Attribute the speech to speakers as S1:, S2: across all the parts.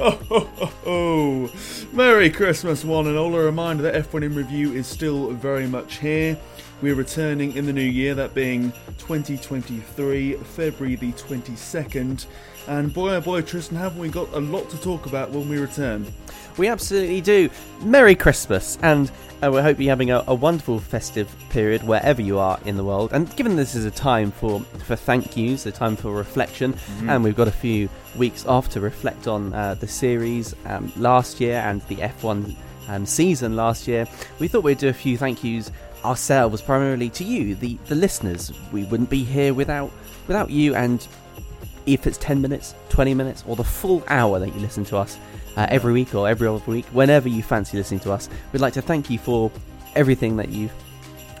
S1: Oh, Merry Christmas, one and all. A reminder that F1 in Review is still very much here. We're returning in the new year, that being 2023, February the 22nd. And boy, oh boy, Tristan, haven't we got a lot to talk about when we return?
S2: We absolutely do. Merry Christmas, and uh, we hope you're having a, a, wonderful festive period wherever you are in the world. And given this is a time for, for thank yous, a time for reflection, mm-hmm. and we've got a few weeks off to reflect on uh, the series um, last year and the F1 um, season last year, we thought we'd do a few thank yous ourselves, primarily to you, the, the listeners. We wouldn't be here without without you, and if it's 10 minutes, 20 minutes, or the full hour that you listen to us uh, every week or every other week, whenever you fancy listening to us, we'd like to thank you for everything that you've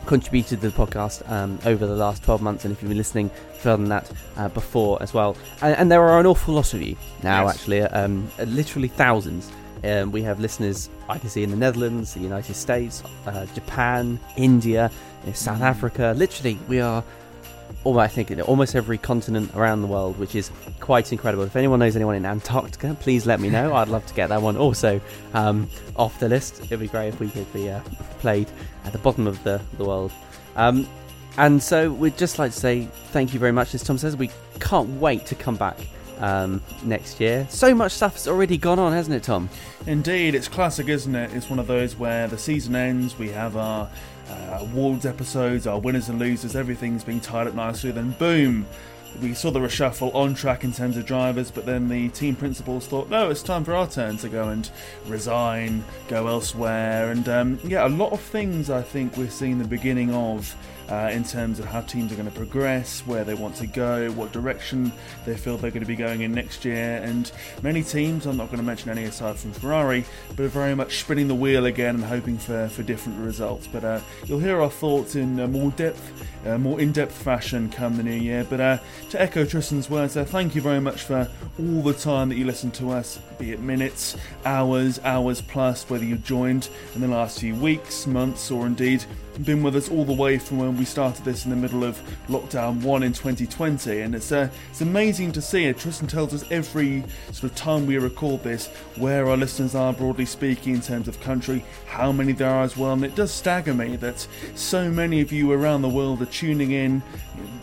S2: contributed to the podcast um, over the last 12 months, and if you've been listening further than that uh, before as well. And, and, there are an awful lot of you now, yes. actually, um, literally thousands. Um, we have listeners I can see in the Netherlands, the United States, uh, Japan, India, South Africa. Literally, we are all I think almost every continent around the world, which is quite incredible. If anyone knows anyone in Antarctica, please let me know. I'd love to get that one also um, off the list. It'd be great if we could be uh, played at the bottom of the, the world. Um, and so we'd just like to say thank you very much. As Tom says, we can't wait to come back um, next year. So much stuff has already gone on, hasn't it, Tom?
S1: Indeed, it's classic, isn't it? It's one of those where the season ends, we have our uh, awards episodes, our winners and losers, everything's being tied up nicely, then boom, we saw the reshuffle on track in terms of drivers, but then the team principals thought, no, it's time for our turn to go and resign, go elsewhere, and um, yeah, a lot of things I think we're seeing the beginning of uh, in terms of how teams are going to progress, where they want to go, what direction they feel they're going to be going in next year. And many teams, I'm not going to mention any aside from Ferrari, but are very much spinning the wheel again and hoping for, for different results. But uh, you'll hear our thoughts in a more depth, uh, more in-depth fashion come the new year. But uh, to echo Tristan's words, uh, thank you very much for all the time that you listen to us, be it minutes, hours, hours plus, whether you've joined in the last few weeks, months, or indeed been with us all the way from when we started this in the middle of lockdown one in 2020, and it's uh, it's amazing to see it. Tristan tells us every sort of time we record this where our listeners are, broadly speaking, in terms of country, how many there are as well, and it does stagger me that so many of you around the world are tuning in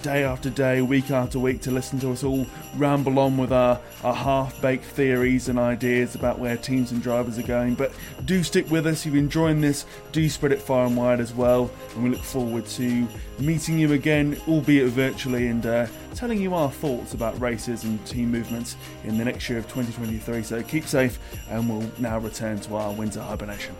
S1: day after day, week after week to listen to us all ramble on with our, our half baked theories and ideas about where teams and drivers are going. But do stick with us. If you're enjoying this, do spread it far and wide as well. And we look forward to meeting you again, albeit virtually, and uh, telling you our thoughts about races and team movements in the next year of 2023. So keep safe, and we'll now return to our winter hibernation.